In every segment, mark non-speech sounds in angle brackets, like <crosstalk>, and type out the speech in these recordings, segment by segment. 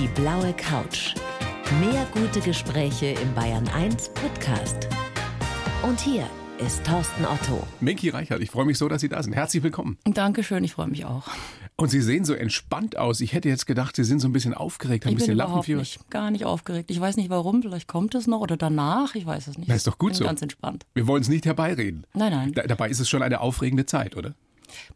Die blaue Couch. Mehr gute Gespräche im Bayern 1 Podcast. Und hier ist Thorsten Otto. Minky Reichert, ich freue mich so, dass Sie da sind. Herzlich willkommen. Dankeschön, ich freue mich auch. Und Sie sehen so entspannt aus. Ich hätte jetzt gedacht, Sie sind so ein bisschen aufgeregt, ein ich bisschen bin überhaupt Lampenfieber. nicht, gar nicht aufgeregt. Ich weiß nicht warum, vielleicht kommt es noch oder danach, ich weiß es nicht. Das ist doch gut bin so. ganz entspannt. Wir wollen es nicht herbeireden. Nein, nein. Da, dabei ist es schon eine aufregende Zeit, oder?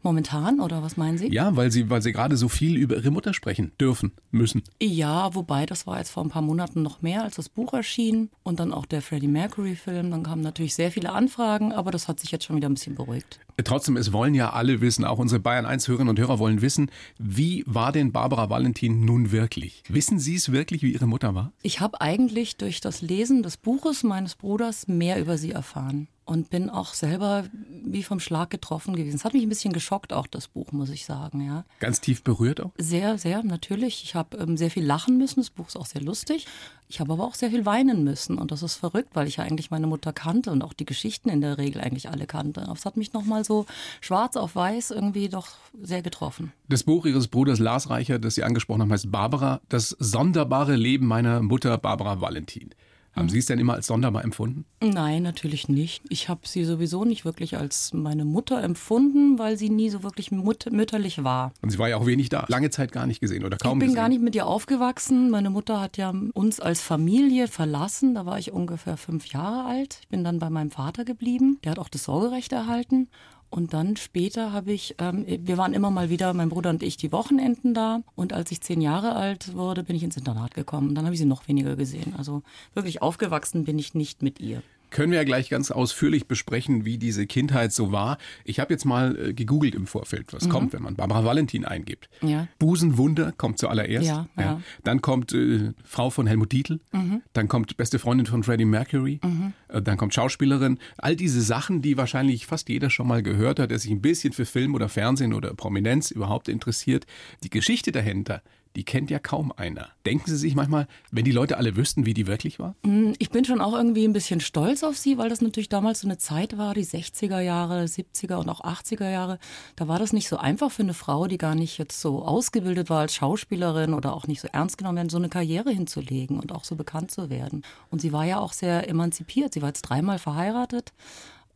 Momentan oder was meinen Sie? Ja, weil Sie, weil Sie gerade so viel über Ihre Mutter sprechen dürfen, müssen. Ja, wobei das war jetzt vor ein paar Monaten noch mehr, als das Buch erschien und dann auch der Freddie Mercury Film. Dann kamen natürlich sehr viele Anfragen, aber das hat sich jetzt schon wieder ein bisschen beruhigt. Trotzdem, es wollen ja alle wissen, auch unsere Bayern 1 Hörerinnen und Hörer wollen wissen, wie war denn Barbara Valentin nun wirklich? Wissen Sie es wirklich, wie Ihre Mutter war? Ich habe eigentlich durch das Lesen des Buches meines Bruders mehr über sie erfahren und bin auch selber wie vom Schlag getroffen gewesen. Es hat mich ein bisschen geschockt, auch das Buch, muss ich sagen, ja. Ganz tief berührt auch? Sehr, sehr, natürlich. Ich habe ähm, sehr viel lachen müssen. Das Buch ist auch sehr lustig. Ich habe aber auch sehr viel weinen müssen. Und das ist verrückt, weil ich ja eigentlich meine Mutter kannte und auch die Geschichten in der Regel eigentlich alle kannte. Aber es hat mich nochmal so schwarz auf weiß irgendwie doch sehr getroffen. Das Buch Ihres Bruders Lars Reichert, das Sie angesprochen haben, heißt Barbara, das sonderbare Leben meiner Mutter Barbara Valentin. Haben Sie es denn immer als sonderbar empfunden? Nein, natürlich nicht. Ich habe sie sowieso nicht wirklich als meine Mutter empfunden, weil sie nie so wirklich mut mütterlich war. Und sie war ja auch wenig da. Lange Zeit gar nicht gesehen oder kaum ich bin gesehen. gar nicht mit ihr aufgewachsen. Meine Mutter hat ja uns als Familie verlassen. Da war ich ungefähr fünf Jahre alt. Ich bin dann bei meinem Vater geblieben. Der hat auch das Sorgerecht erhalten. Und dann später habe ich, ähm, wir waren immer mal wieder, mein Bruder und ich, die Wochenenden da. Und als ich zehn Jahre alt wurde, bin ich ins Internat gekommen. Und dann habe ich sie noch weniger gesehen. Also wirklich aufgewachsen bin ich nicht mit ihr. Können wir ja gleich ganz ausführlich besprechen, wie diese Kindheit so war. Ich habe jetzt mal äh, gegoogelt im Vorfeld, was mhm. kommt, wenn man Barbara Valentin eingibt. Ja. Busenwunder kommt zuallererst. Ja, ja. ja. Dann kommt äh, Frau von Helmut Dietl. Mhm. Dann kommt beste Freundin von Freddie Mercury. Mhm. Äh, dann kommt Schauspielerin. All diese Sachen, die wahrscheinlich fast jeder schon mal gehört hat, der sich ein bisschen für Film oder Fernsehen oder Prominenz überhaupt interessiert. Die Geschichte dahinter, die kennt ja kaum einer. Denken Sie sich manchmal, wenn die Leute alle wüssten, wie die wirklich war? Ich bin schon auch irgendwie ein bisschen stolz auf sie, weil das natürlich damals so eine Zeit war, die 60er Jahre, 70er und auch 80er Jahre. Da war das nicht so einfach für eine Frau, die gar nicht jetzt so ausgebildet war als Schauspielerin oder auch nicht so ernst genommen werden, so eine Karriere hinzulegen und auch so bekannt zu werden. Und sie war ja auch sehr emanzipiert. Sie war jetzt dreimal verheiratet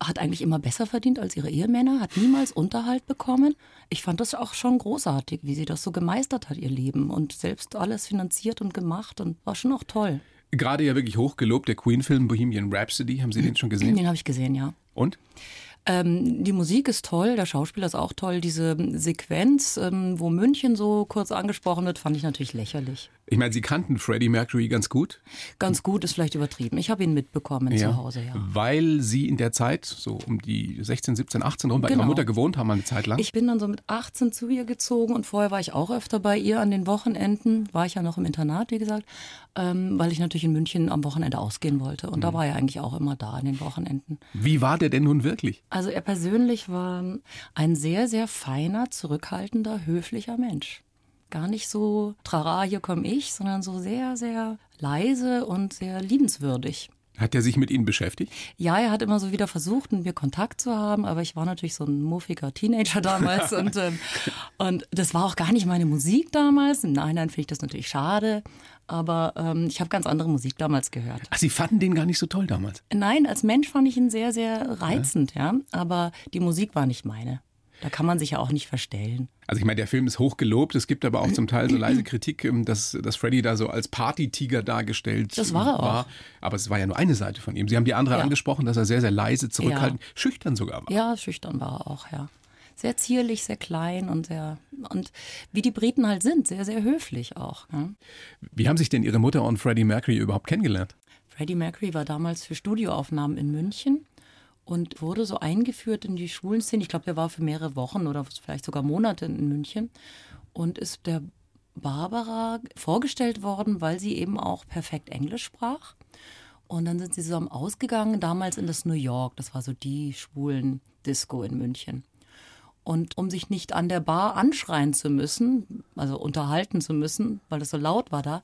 hat eigentlich immer besser verdient als ihre Ehemänner, hat niemals Unterhalt bekommen. Ich fand das auch schon großartig, wie sie das so gemeistert hat, ihr Leben und selbst alles finanziert und gemacht und war schon auch toll. Gerade ja wirklich hochgelobt, der Queen-Film Bohemian Rhapsody, haben Sie den schon gesehen? Den habe ich gesehen, ja. Und? Ähm, die Musik ist toll, der Schauspieler ist auch toll. Diese Sequenz, ähm, wo München so kurz angesprochen wird, fand ich natürlich lächerlich. Ich meine, Sie kannten Freddie Mercury ganz gut. Ganz gut ist vielleicht übertrieben. Ich habe ihn mitbekommen ja, zu Hause, ja. Weil Sie in der Zeit, so um die 16, 17, 18 rum bei genau. Ihrer Mutter gewohnt haben, eine Zeit lang. Ich bin dann so mit 18 zu ihr gezogen und vorher war ich auch öfter bei ihr an den Wochenenden. War ich ja noch im Internat, wie gesagt, ähm, weil ich natürlich in München am Wochenende ausgehen wollte. Und mhm. da war er eigentlich auch immer da an den Wochenenden. Wie war der denn nun wirklich? Also er persönlich war ein sehr, sehr feiner, zurückhaltender, höflicher Mensch gar nicht so, trara, hier komme ich, sondern so sehr, sehr leise und sehr liebenswürdig. Hat er sich mit Ihnen beschäftigt? Ja, er hat immer so wieder versucht, mit mir Kontakt zu haben, aber ich war natürlich so ein muffiger Teenager damals <laughs> und, ähm, und das war auch gar nicht meine Musik damals. Im Nachhinein finde ich das natürlich schade, aber ähm, ich habe ganz andere Musik damals gehört. Ach, Sie fanden den gar nicht so toll damals? Nein, als Mensch fand ich ihn sehr, sehr reizend, ja, ja aber die Musik war nicht meine. Da kann man sich ja auch nicht verstellen. Also ich meine, der Film ist hochgelobt. Es gibt aber auch zum Teil so leise Kritik, ähm, dass, dass Freddy da so als Partytiger dargestellt das war. Er war. auch. Aber es war ja nur eine Seite von ihm. Sie haben die andere ja. angesprochen, dass er sehr, sehr leise, zurückhaltend, ja. schüchtern sogar war. Ja, schüchtern war er auch, ja. Sehr zierlich, sehr klein und sehr, und wie die Briten halt sind, sehr, sehr höflich auch. Ja. Wie haben sich denn Ihre Mutter und Freddie Mercury überhaupt kennengelernt? Freddie Mercury war damals für Studioaufnahmen in München und wurde so eingeführt in die Schulenszene. Ich glaube, der war für mehrere Wochen oder vielleicht sogar Monate in München und ist der Barbara vorgestellt worden, weil sie eben auch perfekt Englisch sprach. Und dann sind sie zusammen ausgegangen, damals in das New York. Das war so die schwulen Disco in München. Und um sich nicht an der Bar anschreien zu müssen, also unterhalten zu müssen, weil das so laut war da,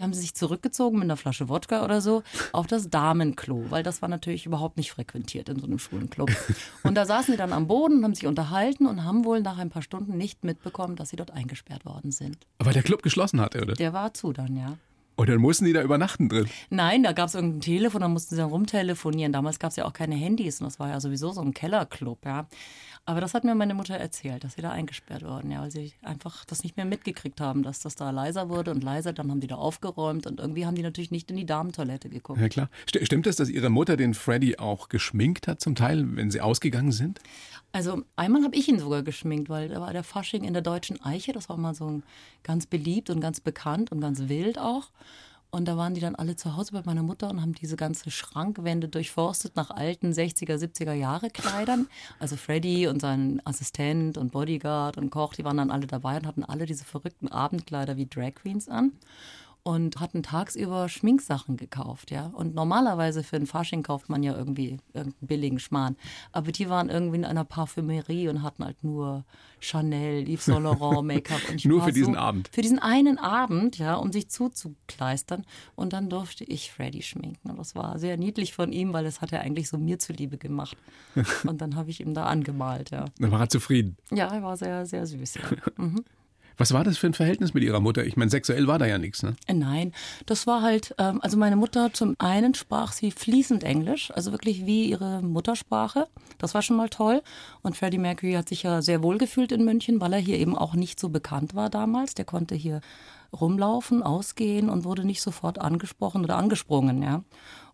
haben sie sich zurückgezogen mit einer Flasche Wodka oder so auf das Damenklo, weil das war natürlich überhaupt nicht frequentiert in so einem schwulen Club. Und da saßen sie dann am Boden und haben sich unterhalten und haben wohl nach ein paar Stunden nicht mitbekommen, dass sie dort eingesperrt worden sind. Aber der Club geschlossen hatte, oder? Der war zu dann, ja. Und dann mussten die da übernachten drin. Nein, da gab es irgendein Telefon, da mussten sie dann rumtelefonieren. Damals gab es ja auch keine Handys und das war ja sowieso so ein Kellerclub, ja. Aber das hat mir meine Mutter erzählt, dass sie da eingesperrt wurden, ja, weil sie einfach das nicht mehr mitgekriegt haben, dass das da leiser wurde und leiser. Dann haben die da aufgeräumt und irgendwie haben die natürlich nicht in die Damentoilette geguckt. Ja klar. St stimmt es, dass Ihre Mutter den Freddy auch geschminkt hat zum Teil, wenn sie ausgegangen sind? Also einmal habe ich ihn sogar geschminkt, weil da war der Fasching in der Deutschen Eiche. Das war mal so ganz beliebt und ganz bekannt und ganz wild auch. Und da waren die dann alle zu Hause bei meiner Mutter und haben diese ganze Schrankwände durchforstet nach alten 60er, 70er Jahre Kleidern. Also Freddy und sein Assistent und Bodyguard und Koch, die waren dann alle dabei und hatten alle diese verrückten Abendkleider wie Drag Queens an und hatten tagsüber Schminksachen gekauft, ja. Und normalerweise für ein Fasching kauft man ja irgendwie irgendeinen billigen Schmarrn. Aber die waren irgendwie in einer Parfümerie und hatten halt nur Chanel, Yves Saint Laurent, <laughs> Make-up. nur für diesen Abend. Für diesen einen Abend, ja, um sich zuzukleistern. Und dann durfte ich Freddy schminken. Und das war sehr niedlich von ihm, weil das hat er eigentlich so mir zuliebe gemacht. <laughs> Und dann habe ich ihm da angemalt, ja. Dann war er zufrieden. Ja, er war sehr, sehr süß, ja. <laughs> Mhm. Was war das für ein Verhältnis mit ihrer Mutter? Ich meine, sexuell war da ja nichts, ne? Nein, das war halt, ähm, also meine Mutter zum einen sprach sie fließend Englisch, also wirklich wie ihre Muttersprache. Das war schon mal toll. Und Freddie Mercury hat sich ja sehr wohl gefühlt in München, weil er hier eben auch nicht so bekannt war damals. Der konnte hier rumlaufen, ausgehen und wurde nicht sofort angesprochen oder angesprungen, ja.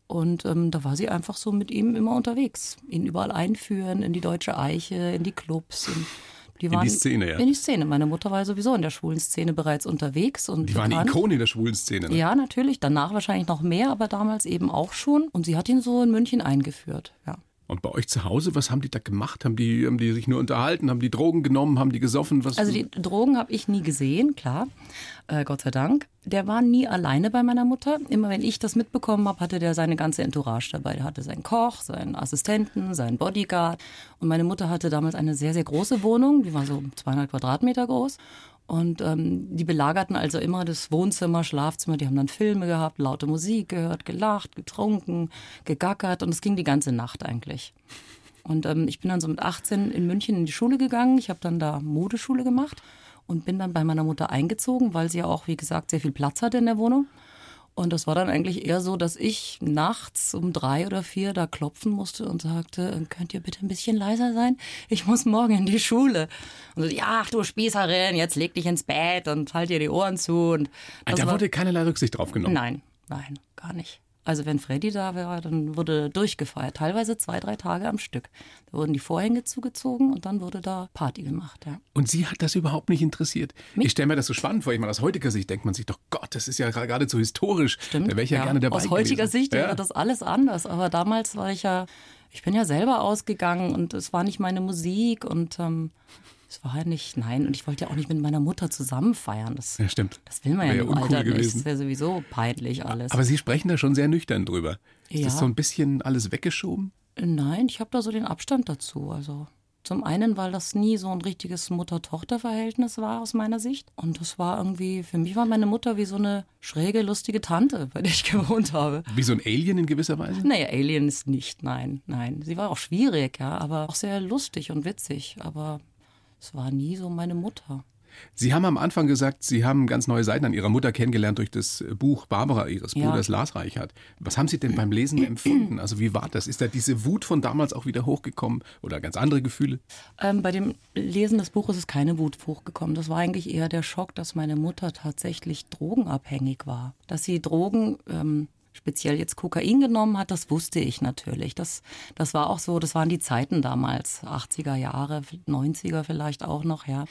Und ähm, da war sie einfach so mit ihm immer unterwegs. Ihn überall einführen, in die Deutsche Eiche, in die Clubs. In die waren in die Szene, ja. In die Szene. Meine Mutter war sowieso in der schwulen Szene bereits unterwegs. Und die war eine Ikone in der schwulen Szene. Ne? Ja, natürlich. Danach wahrscheinlich noch mehr, aber damals eben auch schon. Und sie hat ihn so in München eingeführt, ja. Und bei euch zu Hause, was haben die da gemacht? Haben die, haben die sich nur unterhalten? Haben die Drogen genommen? Haben die gesoffen? Was also die Drogen habe ich nie gesehen, klar. Äh, Gott sei Dank. Der war nie alleine bei meiner Mutter. Immer wenn ich das mitbekommen habe, hatte der seine ganze Entourage dabei. Der hatte seinen Koch, seinen Assistenten, seinen Bodyguard. Und meine Mutter hatte damals eine sehr, sehr große Wohnung. Die war so 200 Quadratmeter groß. Und ähm, die belagerten also immer das Wohnzimmer, Schlafzimmer. Die haben dann Filme gehabt, laute Musik gehört, gelacht, getrunken, gegackert. Und es ging die ganze Nacht eigentlich. Und ähm, ich bin dann so mit 18 in München in die Schule gegangen. Ich habe dann da Modeschule gemacht und bin dann bei meiner Mutter eingezogen, weil sie ja auch, wie gesagt, sehr viel Platz hatte in der Wohnung. Und das war dann eigentlich eher so, dass ich nachts um drei oder vier da klopfen musste und sagte, könnt ihr bitte ein bisschen leiser sein? Ich muss morgen in die Schule. Und so, ja, ach du Spießerin, jetzt leg dich ins Bett und halt dir die Ohren zu. Und da wurde keinerlei Rücksicht drauf genommen. Nein, nein, gar nicht. Also wenn Freddy da war, dann wurde durchgefeiert, teilweise zwei, drei Tage am Stück. Da wurden die Vorhänge zugezogen und dann wurde da Party gemacht. Ja. Und sie hat das überhaupt nicht interessiert. Mich? Ich stelle mir das so spannend vor. Ich meine, aus heutiger Sicht denkt man sich doch, Gott, das ist ja geradezu historisch. Stimmt. Da wäre ich ja, ja, gerne dabei Aus heutiger gewesen. Sicht wäre das alles anders. Aber damals war ich ja, ich bin ja selber ausgegangen und es war nicht meine Musik und ähm, es war ja nicht, nein, und ich wollte ja auch nicht mit meiner Mutter zusammen feiern. Das, ja, stimmt. Das will man ja, im ja uncool Alter nicht. gewesen. Das wäre sowieso peinlich alles. Aber Sie sprechen da schon sehr nüchtern drüber. Ist Ja. das so ein bisschen alles weggeschoben? Nein, ich habe da so den Abstand dazu. Also zum einen, weil das nie so ein richtiges Mutter-Tochter-Verhältnis war aus meiner Sicht. Und das war irgendwie, für mich war meine Mutter wie so eine schräge, lustige Tante, <laughs> bei der ich gewohnt habe. Wie so ein Alien in gewisser Weise? Naja, Alien ist nicht, nein, nein. Sie war auch schwierig, ja, aber auch sehr lustig und witzig. Aber es war nie so meine Mutter. Sie haben am Anfang gesagt, Sie haben ganz neue Seiten an Ihrer Mutter kennengelernt durch das Buch Barbara Ihres Ja. Bruders Lars Reichert. Was haben Sie denn beim Lesen <clears throat> empfunden? Also wie war das? Ist da diese Wut von damals auch wieder hochgekommen oder ganz andere Gefühle? Ähm, bei dem Lesen des Buches ist keine Wut hochgekommen. Das war eigentlich eher der Schock, dass meine Mutter tatsächlich drogenabhängig war. Dass sie Drogen, ähm, speziell jetzt Kokain genommen hat, das wusste ich natürlich. Das, das war auch so, das waren die Zeiten damals, 80er Jahre, 90er vielleicht auch noch, ja.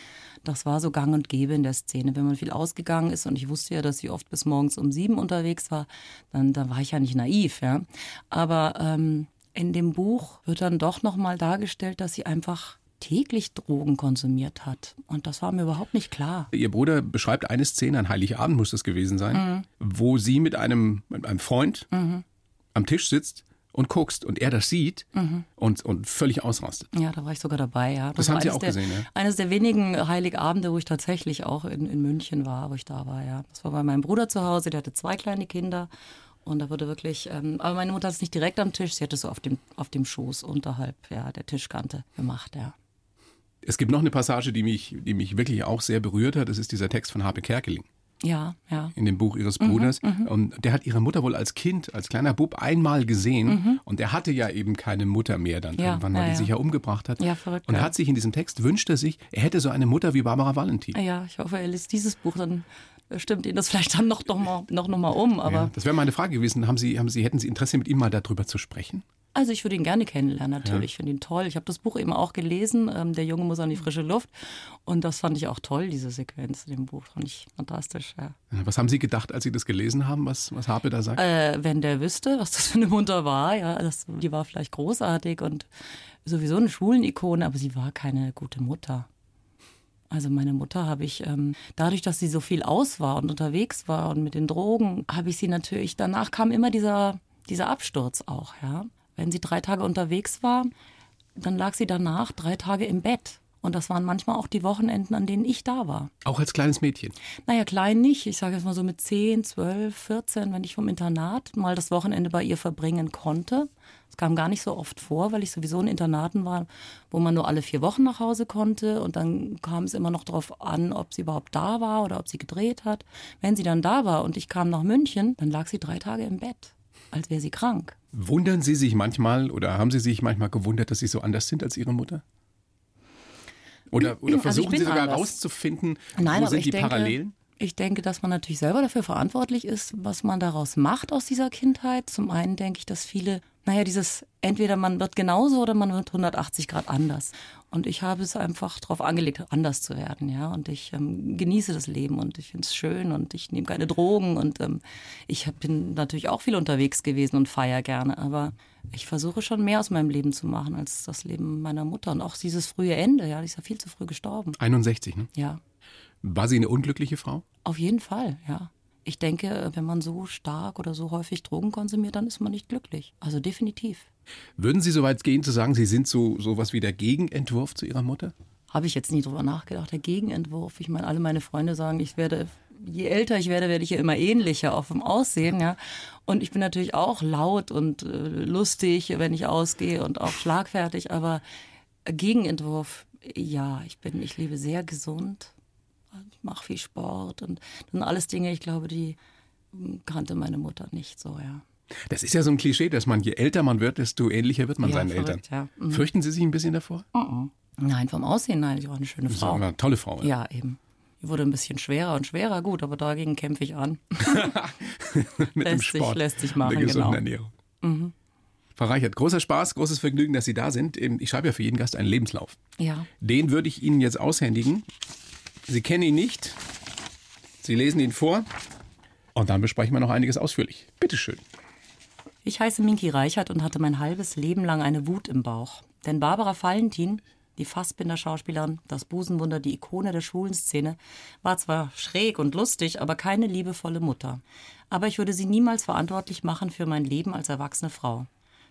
Das war so gang und gäbe in der Szene. Wenn man viel ausgegangen ist und ich wusste ja, dass sie oft bis morgens um sieben unterwegs war, dann, dann war ich ja nicht naiv, ja. Aber ähm, in dem Buch wird dann doch nochmal dargestellt, dass sie einfach täglich Drogen konsumiert hat. Und das war mir überhaupt nicht klar. Ihr Bruder beschreibt eine Szene, an Heiligabend muss das gewesen sein, wo sie mit einem, mit einem Freund am Tisch sitzt und guckst und er das sieht Mhm. und, und völlig ausrastet. Ja, da war ich sogar dabei, ja. Das war haben Sie auch der, gesehen, ja? Eines der wenigen Heiligabende, wo ich tatsächlich auch in, in München war, wo ich da war, ja. Das war bei meinem Bruder zu Hause, der hatte zwei kleine Kinder. Und da wurde wirklich, ähm, aber meine Mutter hat es nicht direkt am Tisch, sie hat es so auf dem, auf dem Schoß unterhalb ja, der Tischkante gemacht, ja. Es gibt noch eine Passage, die mich, die mich wirklich auch sehr berührt hat. Das ist dieser Text von Harpe Kerkeling Ja, ja. in dem Buch ihres Mhm, Bruders. und der hat ihre Mutter wohl als Kind, als kleiner Bub einmal gesehen. Und der hatte ja eben keine Mutter mehr dann Mhm. Ja, irgendwann, weil ja, die ja. sich ja umgebracht hat. Ja, verrückt, Und er hat sich in diesem Text, wünscht er sich, er hätte so eine Mutter wie Barbara Valentin. Ja, ich hoffe, er liest dieses Buch, dann stimmt ihn das vielleicht dann noch, noch, mal, noch, noch mal um. Aber Ja, das wäre meine Frage gewesen. Haben Sie, haben Sie, hätten Sie Interesse, mit ihm mal darüber zu sprechen? Also ich würde ihn gerne kennenlernen, natürlich. Ich finde ihn toll. Ich habe das Buch eben auch gelesen. Ähm, der Junge muss an die frische Luft. Und das fand ich auch toll, diese Sequenz in dem Buch. Fand ich fantastisch, ja. Was haben Sie gedacht, als Sie das gelesen haben, was, was Harpe da sagt? Äh, wenn der wüsste, was das für eine Mutter war, ja, das, die war vielleicht großartig und sowieso eine Schulenikone, aber sie war keine gute Mutter. Also meine Mutter habe ich, ähm, dadurch, dass sie so viel aus war und unterwegs war und mit den Drogen, habe ich sie natürlich, danach kam immer dieser, dieser Absturz auch, ja. Wenn sie drei Tage unterwegs war, dann lag sie danach drei Tage im Bett. Und das waren manchmal auch die Wochenenden, an denen ich da war. Auch als kleines Mädchen. Naja, klein nicht. Ich sage jetzt mal so mit 10, 12, 14, wenn ich vom Internat mal das Wochenende bei ihr verbringen konnte. Das kam gar nicht so oft vor, weil ich sowieso in Internaten war, wo man nur alle vier Wochen nach Hause konnte. Und dann kam es immer noch darauf an, ob sie überhaupt da war oder ob sie gedreht hat. Wenn sie dann da war und ich kam nach München, dann lag sie drei Tage im Bett, als wäre sie krank. Wundern Sie sich manchmal oder haben Sie sich manchmal gewundert, dass Sie so anders sind als Ihre Mutter? Oder, oder Also versuchen bin Sie sogar herauszufinden, wo sind die denke, Parallelen? Ich denke, dass man natürlich selber dafür verantwortlich ist, was man daraus macht aus dieser Kindheit. Zum einen denke ich, dass viele, naja, dieses entweder man wird genauso oder man wird 180 Grad anders. Und ich habe es einfach darauf angelegt, anders zu werden, ja. Und ich ähm, genieße das Leben und ich finde es schön und ich nehme keine Drogen und ähm, ich hab, bin natürlich auch viel unterwegs gewesen und feiere gerne, aber ich versuche schon mehr aus meinem Leben zu machen als das Leben meiner Mutter und auch dieses frühe Ende, ja, die ist ja viel zu früh gestorben. 61, ne? Ja, War sie eine unglückliche Frau? auf jeden Fall, ja. Ich denke, wenn man so stark oder so häufig Drogen konsumiert, dann ist man nicht glücklich. Also definitiv. Würden Sie so weit gehen zu sagen, Sie sind so sowas wie der Gegenentwurf zu Ihrer Mutter? Habe ich jetzt nie drüber nachgedacht. Der Gegenentwurf. Ich meine, alle meine Freunde sagen, ich werde, je älter ich werde, werde ich ja immer ähnlicher, auch vom Aussehen, ja. Und ich bin natürlich auch laut und äh, lustig, wenn ich ausgehe und auch schlagfertig, aber Gegenentwurf, ja, ich bin, ich lebe sehr gesund. Ich mache viel Sport und das sind alles Dinge, ich glaube, die hm, kannte meine Mutter nicht so, ja. Das ist ja so ein Klischee, dass man je älter man wird, desto ähnlicher wird man Ja, seinen verrückt, Eltern. ja. Mhm. Fürchten Sie sich ein bisschen davor? Nein, vom Aussehen, nein, ich war eine schöne Das ist auch Frau. eine tolle Frau. Ja, eben. Die wurde ein bisschen schwerer und schwerer, gut, aber dagegen kämpfe ich an. <laughs> Mit dem lässt sich- Sport. lässt sich machen, der gesunden genau. Ernährung. Frau Reichert, großer Spaß, großes Vergnügen, dass Sie da sind. Ich schreibe ja für jeden Gast einen Lebenslauf. Ja. Den würde ich Ihnen jetzt aushändigen. Sie kennen ihn nicht. Sie lesen ihn vor. Und dann besprechen wir noch einiges ausführlich. Bitteschön. Ich heiße Minki Reichert und hatte mein halbes Leben lang eine Wut im Bauch. Denn Barbara Valentin, die Fassbinder-Schauspielerin, das Busenwunder, die Ikone der Schulenszene, war zwar schräg und lustig, aber keine liebevolle Mutter. Aber ich würde sie niemals verantwortlich machen für mein Leben als erwachsene Frau.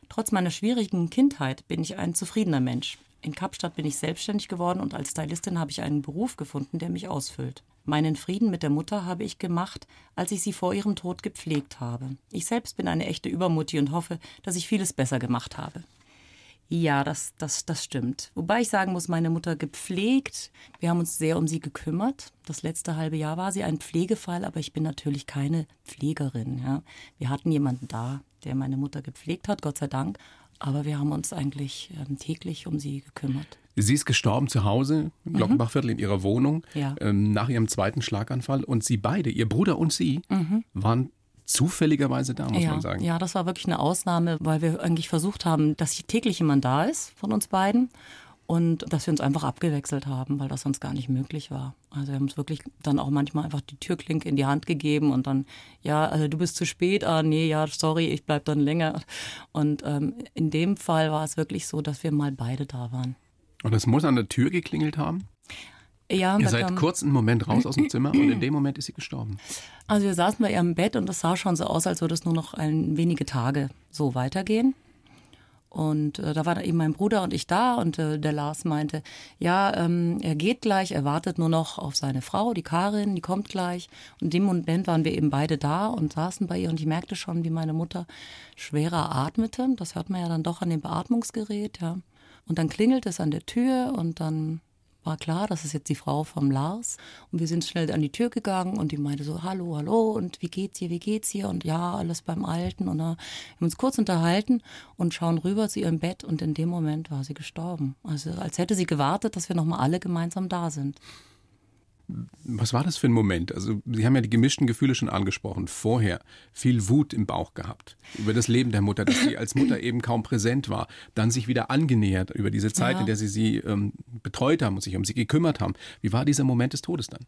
Trotz meiner schwierigen Kindheit bin ich ein zufriedener Mensch. In Kapstadt bin ich selbstständig geworden und als Stylistin habe ich einen Beruf gefunden, der mich ausfüllt. Meinen Frieden mit der Mutter habe ich gemacht, als ich sie vor ihrem Tod gepflegt habe. Ich selbst bin eine echte Übermutti und hoffe, dass ich vieles besser gemacht habe. Ja, das, das, das stimmt. Wobei ich sagen muss, meine Mutter gepflegt. Wir haben uns sehr um sie gekümmert. Das letzte halbe Jahr war sie ein Pflegefall, aber ich bin natürlich keine Pflegerin. Ja. Wir hatten jemanden da, der meine Mutter gepflegt hat, Gott sei Dank. Aber wir haben uns eigentlich ähm, täglich um sie gekümmert. Sie ist gestorben zu Hause im Glockenbachviertel in ihrer Wohnung Mhm. Ja. ähm, nach ihrem zweiten Schlaganfall. Und Sie beide, Ihr Bruder und Sie, waren zufälligerweise da, muss Mhm. ja, man sagen. ja, das war wirklich eine Ausnahme, weil wir eigentlich versucht haben, dass täglich jemand da ist von uns beiden und dass wir uns einfach abgewechselt haben, weil das sonst gar nicht möglich war. Also wir haben uns wirklich dann auch manchmal einfach die Türklinke in die Hand gegeben und dann, ja, also du bist zu spät, ah nee, ja, sorry, ich bleib dann länger. Und ähm, in dem Fall war es wirklich so, dass wir mal beide da waren. Und es muss an der Tür geklingelt haben. Ja, Ihr seid kam- kurz einen Moment raus aus dem <clears throat> Zimmer und in dem Moment ist sie gestorben. Also wir saßen bei ihr im Bett und das sah schon so aus, als würde es nur noch ein, wenige Tage so weitergehen. Und äh, da war eben mein Bruder und ich da und äh, der Lars meinte, ja, ähm, er geht gleich, er wartet nur noch auf seine Frau, die Karin, die kommt gleich. Und in dem Moment waren wir eben beide da und saßen bei ihr und ich merkte schon, wie meine Mutter schwerer atmete. Das hört man ja dann doch an dem Beatmungsgerät, ja. Und dann klingelt es an der Tür und dann war klar, das ist jetzt die Frau vom Lars. Und wir sind schnell an die Tür gegangen und die meinte so, hallo, hallo, und wie geht's hier, wie geht's hier? Und ja, alles beim Alten. Und da haben wir uns kurz unterhalten und schauen rüber zu ihrem Bett und in dem Moment war sie gestorben. Also als hätte sie gewartet, dass wir nochmal alle gemeinsam da sind. Was war das für ein Moment? Also, Sie haben ja die gemischten Gefühle schon angesprochen. Vorher viel Wut im Bauch gehabt über das Leben der Mutter, dass sie als Mutter <clears throat> eben kaum präsent war. Dann sich wieder angenähert über diese Zeit, ja. in der Sie sie ähm, betreut haben und sich um sie gekümmert haben. Wie war dieser Moment des Todes dann?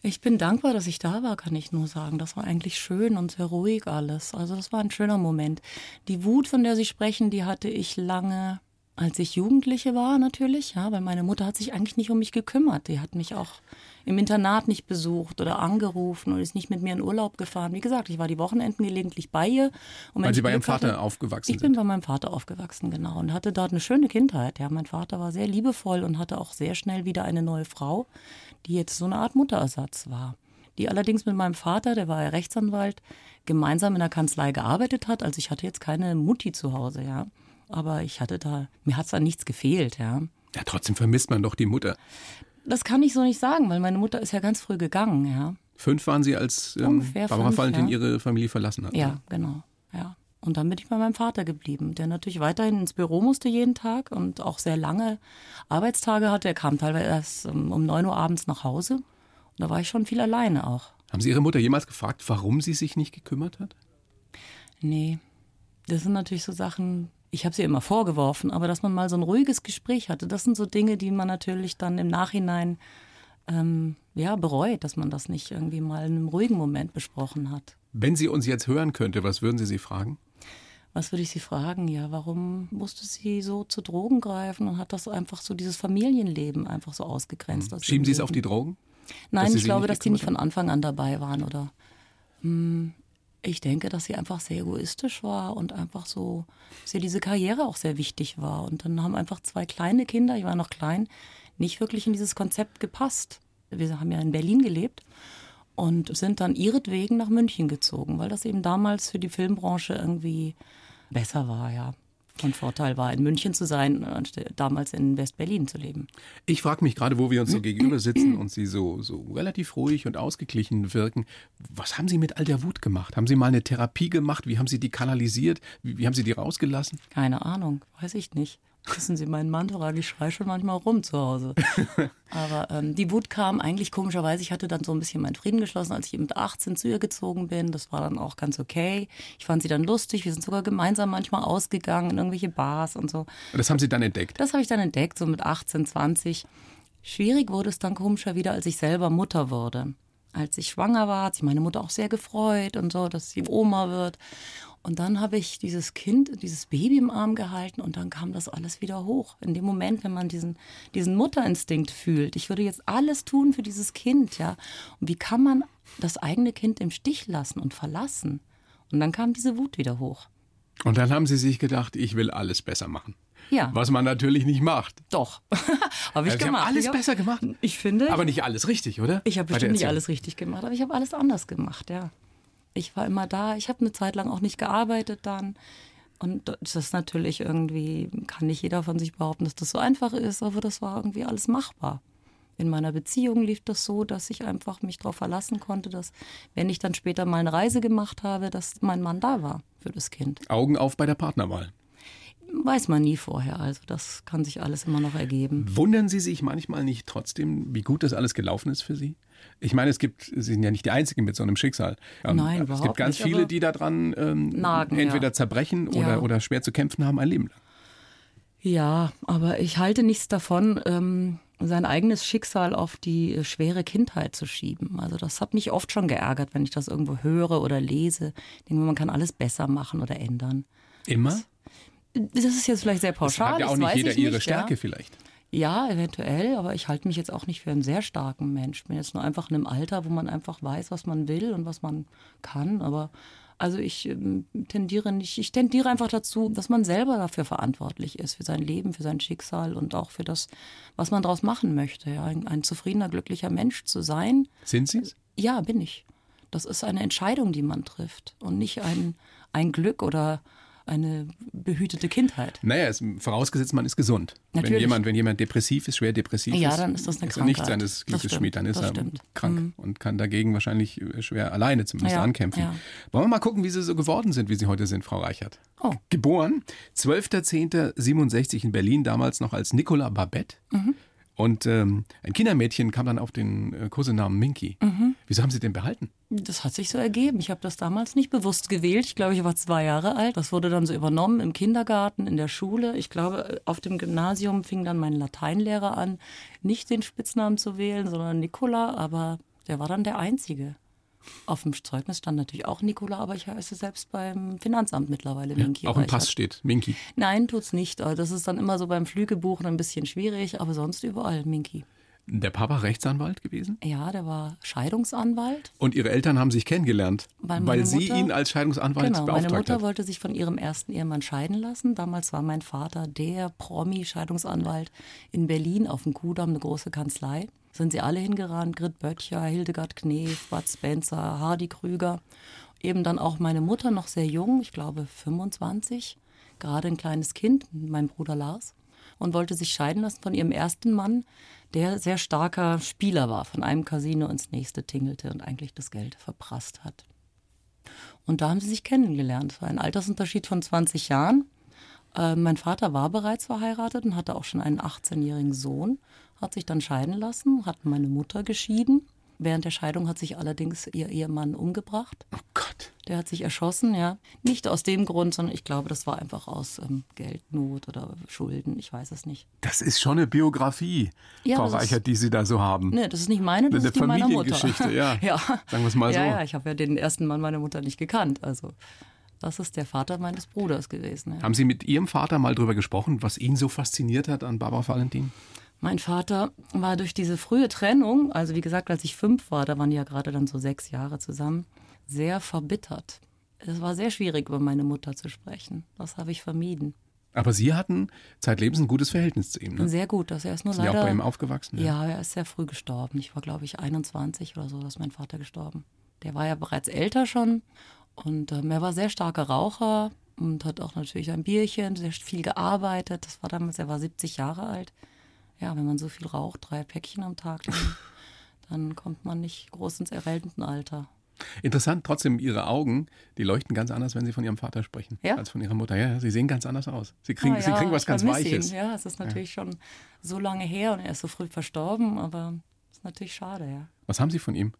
Ich bin dankbar, dass ich da war, kann ich nur sagen. Das war eigentlich schön und sehr ruhig alles. Also das war ein schöner Moment. Die Wut, von der Sie sprechen, die hatte ich lange als ich Jugendliche war natürlich, ja, weil meine Mutter hat sich eigentlich nicht um mich gekümmert. Die hat mich auch im Internat nicht besucht oder angerufen und ist nicht mit mir in Urlaub gefahren. Wie gesagt, ich war die Wochenenden gelegentlich bei ihr. Und weil Sie bei Ihrem Vater hatte, aufgewachsen Ich bin bei meinem Vater aufgewachsen, genau. Und hatte dort eine schöne Kindheit. Ja, mein Vater war sehr liebevoll und hatte auch sehr schnell wieder eine neue Frau, die jetzt so eine Art Mutterersatz war. Die allerdings mit meinem Vater, der war ja Rechtsanwalt, gemeinsam in der Kanzlei gearbeitet hat. Also ich hatte jetzt keine Mutti zu Hause, ja aber ich hatte da, mir hat es an nichts gefehlt, ja. Ja, trotzdem vermisst man doch die Mutter. Das kann ich so nicht sagen, weil meine Mutter ist ja ganz früh gegangen, ja. Fünf waren Sie, als ähm, Barbara fünf, Valentin ja. ihre Familie verlassen hat. Ja, genau, ja. Und dann bin ich bei meinem Vater geblieben, der natürlich weiterhin ins Büro musste jeden Tag und auch sehr lange Arbeitstage hatte. Er kam teilweise erst um neun Uhr abends nach Hause. Und da war ich schon viel alleine auch. Haben Sie Ihre Mutter jemals gefragt, warum sie sich nicht gekümmert hat? Nee. Das sind natürlich so Sachen, ich habe sie immer vorgeworfen, aber dass man mal so ein ruhiges Gespräch hatte, das sind so Dinge, die man natürlich dann im Nachhinein ähm, ja, bereut, dass man das nicht irgendwie mal in einem ruhigen Moment besprochen hat. Wenn sie uns jetzt hören könnte, was würden Sie sie fragen? Was würde ich sie fragen? Ja, warum musste sie so zu Drogen greifen und hat das einfach so dieses Familienleben einfach so ausgegrenzt? Mhm. Schieben Sie es auf die Drogen? Nein, ich glaube, dass die nicht von Anfang an dabei waren oder mh, hm, ich denke, dass sie einfach sehr egoistisch war und einfach so, dass ihr diese Karriere auch sehr wichtig war. Und dann haben einfach zwei kleine Kinder, ich war noch klein, nicht wirklich in dieses Konzept gepasst. Wir haben ja in Berlin gelebt und sind dann ihretwegen nach München gezogen, weil das eben damals für die Filmbranche irgendwie besser war, ja von Vorteil war, in München zu sein, damals in West-Berlin zu leben. Ich frage mich gerade, wo wir uns so <clears throat> gegenüber sitzen und Sie so, so relativ ruhig und ausgeglichen wirken, was haben Sie mit all der Wut gemacht? Haben Sie mal eine Therapie gemacht? Wie haben Sie die kanalisiert? Wie, wie haben Sie die rausgelassen? Keine Ahnung, weiß ich nicht. Wissen Sie, meinen Mann frage, ich schreie schon manchmal rum zu Hause. <laughs> Aber ähm, die Wut kam eigentlich komischerweise. Ich hatte dann so ein bisschen meinen Frieden geschlossen, als ich mit 18 zu ihr gezogen bin. Das war dann auch ganz okay. Ich fand sie dann lustig. Wir sind sogar gemeinsam manchmal ausgegangen in irgendwelche Bars und so. Das haben Sie dann entdeckt? Das habe ich dann entdeckt, so mit 18, 20. Schwierig wurde es dann komischer wieder, als ich selber Mutter wurde. Als ich schwanger war, hat sich meine Mutter auch sehr gefreut und so, dass sie Oma wird. Und dann habe ich dieses Kind, dieses Baby im Arm gehalten und dann kam das alles wieder hoch. In dem Moment, wenn man diesen, diesen Mutterinstinkt fühlt, ich würde jetzt alles tun für dieses Kind, ja. Und wie kann man das eigene Kind im Stich lassen und verlassen? Und dann kam diese Wut wieder hoch. Und dann haben Sie sich gedacht, ich will alles besser machen. Ja. Was man natürlich nicht macht. Doch. <laughs> habe ich also Sie gemacht. Haben alles ich besser gemacht. Ich finde. Aber nicht alles richtig, oder? Ich habe bestimmt nicht alles richtig gemacht, aber ich habe alles anders gemacht, ja. Ich war immer da. Ich habe eine Zeit lang auch nicht gearbeitet dann. Und das ist natürlich irgendwie, kann nicht jeder von sich behaupten, dass das so einfach ist, aber das war irgendwie alles machbar. In meiner Beziehung lief das so, dass ich einfach mich darauf verlassen konnte, dass, wenn ich dann später mal eine Reise gemacht habe, dass mein Mann da war für das Kind. Augen auf bei der Partnerwahl. Weiß man nie vorher, also das kann sich alles immer noch ergeben. Wundern Sie sich manchmal nicht trotzdem, wie gut das alles gelaufen ist für Sie? Ich meine, es gibt, Sie sind ja nicht die Einzigen mit so einem Schicksal. Ähm, Nein, überhaupt Es gibt ganz nicht, viele, die daran ähm, nagen, entweder ja. zerbrechen oder, Ja. oder schwer zu kämpfen haben ein Leben lang. Ja, aber ich halte nichts davon, ähm, sein eigenes Schicksal auf die äh, schwere Kindheit zu schieben. Also das hat mich oft schon geärgert, wenn ich das irgendwo höre oder lese. Ich denke, man kann alles besser machen oder ändern. Immer? Das ist jetzt vielleicht sehr Das pauschal. hat ja auch das nicht jeder ihre nicht, Stärke Ja. vielleicht. ja, eventuell, aber ich halte mich jetzt auch nicht für einen sehr starken Mensch. Ich bin jetzt nur einfach in einem Alter, wo man einfach weiß, was man will und was man kann. Aber Also ich ähm, tendiere nicht, ich tendiere einfach dazu, dass man selber dafür verantwortlich ist, für sein Leben, für sein Schicksal und auch für das, was man daraus machen möchte. Ja, ein, ein zufriedener, glücklicher Mensch zu sein. Sind Sie es? Ja, bin ich. Das ist eine Entscheidung, die man trifft und nicht ein, ein Glück oder eine behütete Kindheit. Naja, es, vorausgesetzt, man ist gesund. Natürlich. Wenn jemand, wenn jemand depressiv ist, schwer depressiv Ja, ist, dann ist das eine ist er nicht Krankheit. seines Glückes Schmied, dann ist er stimmt. krank Mhm. und kann dagegen wahrscheinlich äh, schwer alleine zumindest Ja, ankämpfen. ja. Wollen wir mal gucken, wie Sie so geworden sind, wie Sie heute sind, Frau Reichert. Oh. Geboren 12.10.67 in Berlin, damals noch als Nicola Babette. Mhm. Und ähm, ein Kindermädchen kam dann auf den äh, Kosenamen Minky. Mhm. Wieso haben Sie den behalten? Das hat sich so ergeben. Ich habe das damals nicht bewusst gewählt. Ich glaube, ich war zwei Jahre alt. Das wurde dann so übernommen im Kindergarten, in der Schule. Ich glaube, auf dem Gymnasium fing dann mein Lateinlehrer an, nicht den Spitznamen zu wählen, sondern Nicola. Aber der war dann der Einzige. Auf dem Zeugnis stand natürlich auch Nicola, aber ich heiße selbst beim Finanzamt mittlerweile Minky. Auch im. Pass steht Minky. Nein, tut's nicht. Also Das ist dann immer so beim Flügebuchen ein bisschen schwierig, aber sonst überall Minky. Der Papa Rechtsanwalt gewesen? Ja, der war Scheidungsanwalt. Und Ihre Eltern haben sich kennengelernt, Weil weil, meine Sie Mutter- ihn als Scheidungsanwalt Genau, meine beauftragt Mutter hat. wollte sich von ihrem ersten Ehemann scheiden lassen. Damals war mein Vater der Promi-Scheidungsanwalt in Berlin auf dem Kudamm, eine große Kanzlei. Sind sie alle hingerannt, Grit Böttcher, Hildegard Knef, Bud Spencer, Hardy Krüger. Eben dann auch meine Mutter noch sehr jung, ich glaube 25, gerade ein kleines Kind, mein Bruder Lars. Und wollte sich scheiden lassen von ihrem ersten Mann, der sehr starker Spieler war, von einem Casino ins nächste tingelte und eigentlich das Geld verprasst hat. Und da haben sie sich kennengelernt. Es war ein Altersunterschied von 20 Jahren. Äh, mein Vater war bereits verheiratet und hatte auch schon einen 18-jährigen Sohn, hat sich dann scheiden lassen, hat meine Mutter geschieden. Während der Scheidung hat sich allerdings ihr Ehemann umgebracht. Oh Gott. Der hat sich erschossen, ja. Nicht aus dem Grund, sondern ich glaube, das war einfach aus ähm, Geldnot oder Schulden. Ich weiß es nicht. Das ist schon eine Biografie, Ja, Frau das ist- Reichert, die Sie da so haben. Nee, das ist nicht meine, das Eine ist die meiner Mutter. Familiengeschichte, ja. <laughs> ja. Sagen wir es mal ja, so. Ja, ich habe ja den ersten Mann meiner Mutter nicht gekannt. Also das ist der Vater meines Bruders gewesen. Ja. Haben Sie mit Ihrem Vater mal drüber gesprochen, was ihn so fasziniert hat an Barbara Valentin? Mein Vater war durch diese frühe Trennung, also wie gesagt, als ich fünf war, da waren die ja gerade dann so sechs Jahre zusammen, sehr verbittert. Es war sehr schwierig, über meine Mutter zu sprechen. Das habe ich vermieden. Aber Sie hatten zeitlebens ein gutes Verhältnis zu ihm. Ne? Sehr gut, dass er ist nur Sind ja leider. auch bei ihm aufgewachsen. Ja, er ist sehr früh gestorben. Ich war, glaube ich, 21 oder so, da ist mein Vater gestorben. Der war ja bereits älter schon und ähm, er war sehr starker Raucher und hat auch natürlich ein Bierchen, sehr viel gearbeitet. Das war damals, er war 70 Jahre alt. Ja, wenn man so viel raucht, drei Päckchen am Tag, dann, <laughs> dann kommt man nicht groß ins Rentenalter. Interessant, trotzdem Ihre Augen, die leuchten ganz anders, wenn Sie von Ihrem Vater sprechen, Ja? als von Ihrer Mutter. Ja, ja, Sie sehen ganz anders aus. Sie kriegen, Ah, Sie ja, kriegen was ganz Weiches. Ihn. Ja, es ist natürlich schon so lange her und er ist so früh verstorben, aber ist natürlich schade, ja. Was haben Sie von ihm?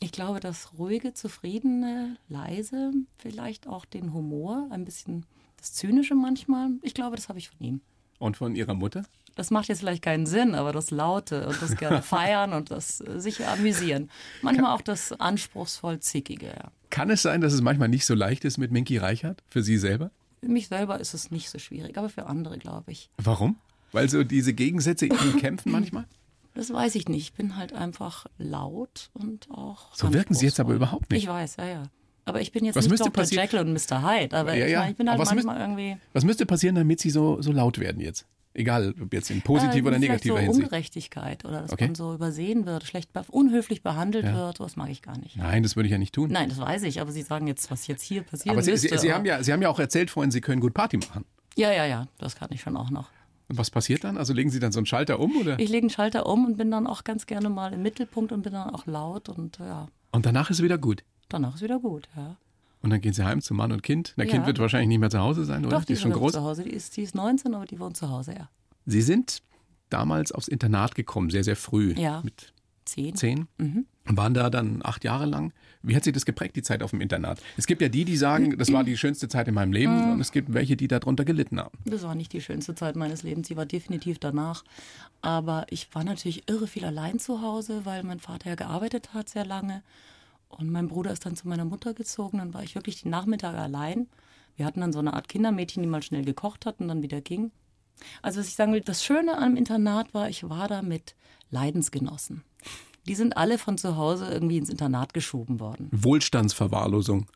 Ich glaube, das ruhige, zufriedene, leise, vielleicht auch den Humor, ein bisschen das Zynische manchmal. Ich glaube, das habe ich von ihm. Und von Ihrer Mutter? Das macht jetzt vielleicht keinen Sinn, aber das Laute und das gerne <laughs> feiern und das äh, sich amüsieren. Manchmal auch das anspruchsvoll Zickige, ja. Kann es sein, dass es manchmal nicht so leicht ist mit Minky Reichert für Sie selber? Für mich selber ist es nicht so schwierig, aber für andere, glaube ich. Warum? Weil so diese Gegensätze in ihm kämpfen manchmal? Das weiß ich nicht. Ich bin halt einfach laut und auch. So wirken Sie jetzt aber überhaupt nicht. Ich weiß, ja, ja. Aber ich bin jetzt Was nicht Dr. Jekyll und Mr. Hyde. Aber Ja, ich, ja. meine, ich bin halt was müsste- manchmal irgendwie. Was müsste passieren, damit Sie so, so laut werden jetzt? Egal, ob jetzt in positiver Äh, oder negativer so Hinsicht. Ungerechtigkeit oder dass Okay. man so übersehen wird, schlecht, unhöflich behandelt Ja. wird, sowas mag ich gar nicht. Nein, das würde ich ja nicht tun. Nein, das weiß ich, aber Sie sagen jetzt, was jetzt hier passieren aber Sie, müsste. Sie, Sie, haben ja, Sie haben ja auch erzählt vorhin, Sie können gut Party machen. ja, ja, ja, das kann ich schon auch noch. Und was passiert dann? Also legen Sie dann so einen Schalter um oder? Ich lege einen Schalter um und bin dann auch ganz gerne mal im Mittelpunkt und bin dann auch laut und ja, Und danach ist wieder gut. danach ist wieder gut, ja. Und dann gehen Sie heim zu Mann und Kind. Der Ja. Kind wird wahrscheinlich nicht mehr zu Hause sein, oder? Doch, die, ist schon groß. zu Hause. Die ist, die ist 19, aber die wohnt zu Hause, ja. Sie sind damals aufs Internat gekommen, sehr, sehr früh. Ja. Mit Zehn. zehn. Mhm. Waren da dann acht Jahre lang. Wie hat Sie das geprägt, die Zeit auf dem Internat? Es gibt ja die, die sagen, das war die schönste Zeit in meinem Leben. Mhm. Und es gibt welche, die darunter gelitten haben. Das war nicht die schönste Zeit meines Lebens, sie war definitiv danach. Aber ich war natürlich irre viel allein zu Hause, weil mein Vater ja gearbeitet hat sehr lange. Und mein Bruder ist dann zu meiner Mutter gezogen. Dann war ich wirklich die Nachmittage allein. Wir hatten dann so eine Art Kindermädchen, die mal schnell gekocht hat und dann wieder ging. Also was ich sagen will, das Schöne am Internat war, ich war da mit Leidensgenossen. Die sind alle von zu Hause irgendwie ins Internat geschoben worden. Wohlstandsverwahrlosung.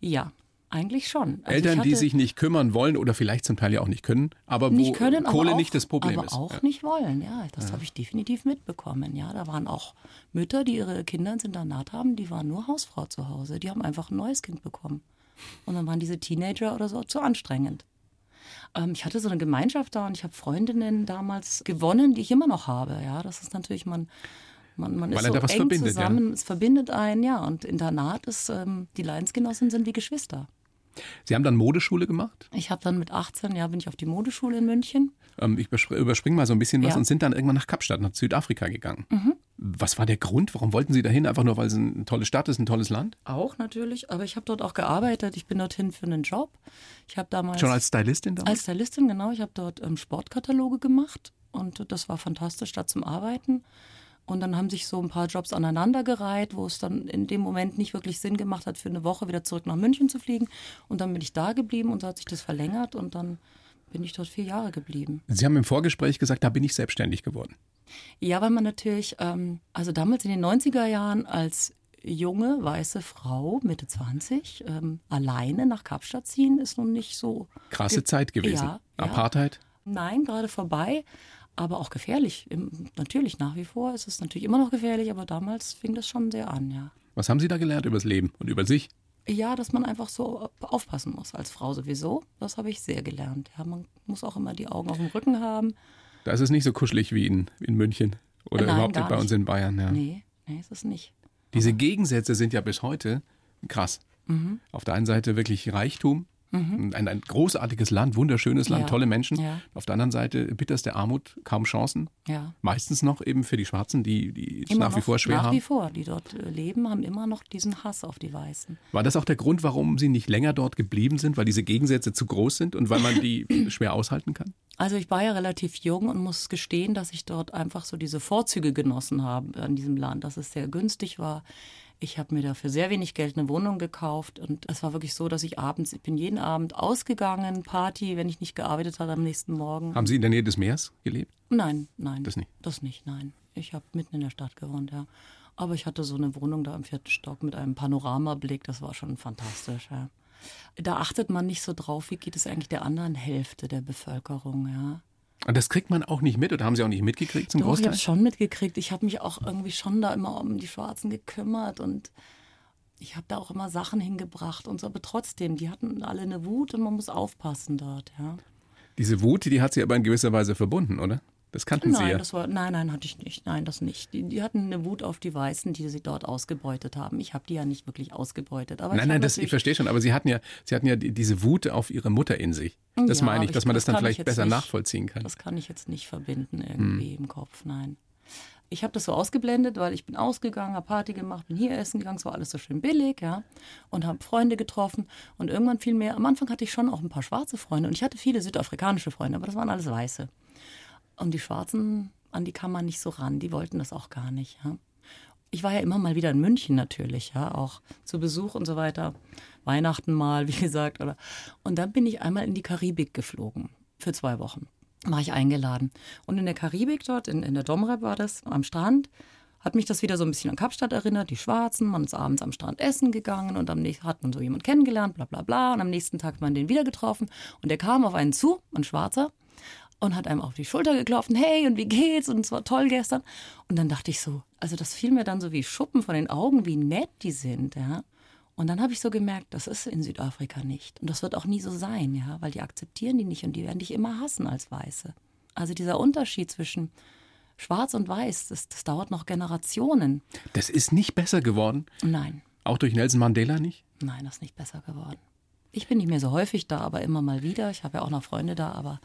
Ja, eigentlich schon. Also Eltern, die sich nicht kümmern wollen oder vielleicht zum Teil ja auch nicht können, aber wo nicht können, Kohle auch, nicht das Problem aber ist. Aber auch ja. nicht wollen, ja. Das ja. habe ich definitiv mitbekommen. Ja, da waren auch Mütter, die ihre Kinder ins Internat haben, die waren nur Hausfrau zu Hause. Die haben einfach ein neues Kind bekommen. Und dann waren diese Teenager oder so zu anstrengend. Ähm, ich hatte so eine Gemeinschaft da und ich habe Freundinnen damals gewonnen, die ich immer noch habe. Ja, das ist natürlich man. Man, man ist so eng zusammen, ja. es verbindet einen, ja. Und Internat ist, ähm, die Leidensgenossen sind wie Geschwister. Sie haben dann Modeschule gemacht? Ich habe dann mit 18, ja, bin ich auf die Modeschule in München. Ähm, ich überspringe mal so ein bisschen was Ja. und sind dann irgendwann nach Kapstadt, nach Südafrika gegangen. Mhm. Was war der Grund? Warum wollten Sie dahin? Einfach nur, weil es eine tolle Stadt ist, ein tolles Land? Auch natürlich, aber ich habe dort auch gearbeitet. Ich bin dorthin für einen Job. Ich habe damals Schon als Stylistin damals? als Stylistin, genau, ich habe dort ähm, Sportkataloge gemacht und das war fantastisch da zum Arbeiten. Und dann haben sich so ein paar Jobs aneinandergereiht, wo es dann in dem Moment nicht wirklich Sinn gemacht hat, für eine Woche wieder zurück nach München zu fliegen. Und dann bin ich da geblieben und so hat sich das verlängert und dann bin ich dort vier Jahre geblieben. Sie haben im Vorgespräch gesagt, da bin ich selbstständig geworden. Ja, weil man natürlich, ähm, also damals in den 90er Jahren als junge weiße Frau, Mitte 20, ähm, alleine nach Kapstadt ziehen, ist nun nicht so. Krasse Zeit gewesen. Ja, ja. Apartheid? Nein, gerade vorbei, aber auch gefährlich. Im, natürlich nach wie vor ist es natürlich immer noch gefährlich, aber damals fing das schon sehr an, ja. Was haben Sie da gelernt über das Leben und über sich? Ja, dass man einfach so aufpassen muss als Frau sowieso. Das habe ich sehr gelernt. Ja, man muss auch immer die Augen auf dem Rücken haben. Da ist es nicht so kuschelig wie in, in München oder Nein, überhaupt nicht bei uns in Bayern. Ja. Nee, nee, ist es nicht. Diese Gegensätze sind ja bis heute krass. Mhm. Auf der einen Seite wirklich Reichtum, ein, ein großartiges Land, wunderschönes Land, Ja. tolle Menschen. Ja. Auf der anderen Seite bitterste Armut, kaum Chancen. Ja. Meistens noch eben für die Schwarzen, die, die es nach wie vor schwer nach haben. wie vor, die dort äh, leben, haben immer noch diesen Hass auf die Weißen. War das auch der Grund, warum Sie nicht länger dort geblieben sind, weil diese Gegensätze zu groß sind und weil man die <coughs> schwer aushalten kann? Also ich war ja relativ jung und muss gestehen, dass ich dort einfach so diese Vorzüge genossen habe an diesem Land, dass es sehr günstig war. Ich habe mir da für sehr wenig Geld eine Wohnung gekauft und es war wirklich so, dass ich abends, ich bin jeden Abend ausgegangen, Party, wenn ich nicht gearbeitet hatte am nächsten Morgen. Haben Sie in der Nähe des Meeres gelebt? Nein, nein. Das nicht? Das nicht, nein. Ich habe mitten in der Stadt gewohnt, ja. Aber ich hatte so eine Wohnung da im vierten Stock mit einem Panoramablick, das war schon fantastisch, ja. Da achtet man nicht so drauf, wie geht es eigentlich der anderen Hälfte der Bevölkerung, ja. Und das kriegt man auch nicht mit oder haben Sie auch nicht mitgekriegt zum Doch, ich Großteil? habe es schon mitgekriegt. Ich habe mich auch irgendwie schon da immer um die Schwarzen gekümmert und ich habe da auch immer Sachen hingebracht und so. Aber trotzdem, die hatten alle eine Wut und man muss aufpassen dort, ja. Diese Wut, die hat Sie aber in gewisser Weise verbunden, oder? Das kannten Sie Nein, ja. das war, nein, nein, hatte ich nicht. Nein, das nicht. Die, die hatten eine Wut auf die Weißen, die sie dort ausgebeutet haben. Ich habe die ja nicht wirklich ausgebeutet. Aber ich Nein, nein, das, ich verstehe schon, aber Sie hatten ja, Sie hatten ja die- diese Wut auf Ihre Mutter in sich. Das Ja, meine ich, dass man das dann kann ich vielleicht besser nicht- nachvollziehen kann. Das kann ich jetzt nicht verbinden irgendwie im Kopf, nein. Ich habe das so ausgeblendet, weil ich bin ausgegangen, habe Party gemacht, bin hier essen gegangen, es war alles so schön billig, ja, und habe Freunde getroffen und irgendwann fiel mir, am Anfang hatte ich schon auch ein paar schwarze Freunde und ich hatte viele südafrikanische Freunde, aber das waren alles Weiße. Und die Schwarzen, an die kam man nicht so ran, die wollten das auch gar nicht, ja. Ich war ja immer mal wieder in München natürlich, ja, auch zu Besuch und so weiter. Weihnachten mal, <laughs> wie gesagt, oder. Und dann bin ich einmal in die Karibik geflogen für zwei Wochen. War ich eingeladen. Und in der Karibik dort, in, in der Domrep war das, am Strand, hat mich das wieder so ein bisschen an Kapstadt erinnert, die Schwarzen, man ist abends am Strand essen gegangen und am nächsten hat man so jemanden kennengelernt, bla bla bla. Und am nächsten Tag hat man den wieder getroffen und der kam auf einen zu, ein Schwarzer, und hat einem auf die Schulter geklopft, hey, und wie geht's? Und es war toll gestern. Und dann dachte ich so, also das fiel mir dann so wie Schuppen von den Augen, wie nett die sind, ja. Und dann habe ich so gemerkt, das ist in Südafrika nicht. Und das wird auch nie so sein, ja, weil die akzeptieren die nicht und die werden dich immer hassen als Weiße. Also dieser Unterschied zwischen Schwarz und Weiß, das, das dauert noch Generationen. Das ist nicht besser geworden, Nein, auch durch Nelson Mandela nicht. nein, das ist nicht besser geworden. Ich bin nicht mehr so häufig da, aber immer mal wieder. Ich habe ja auch noch Freunde da, aber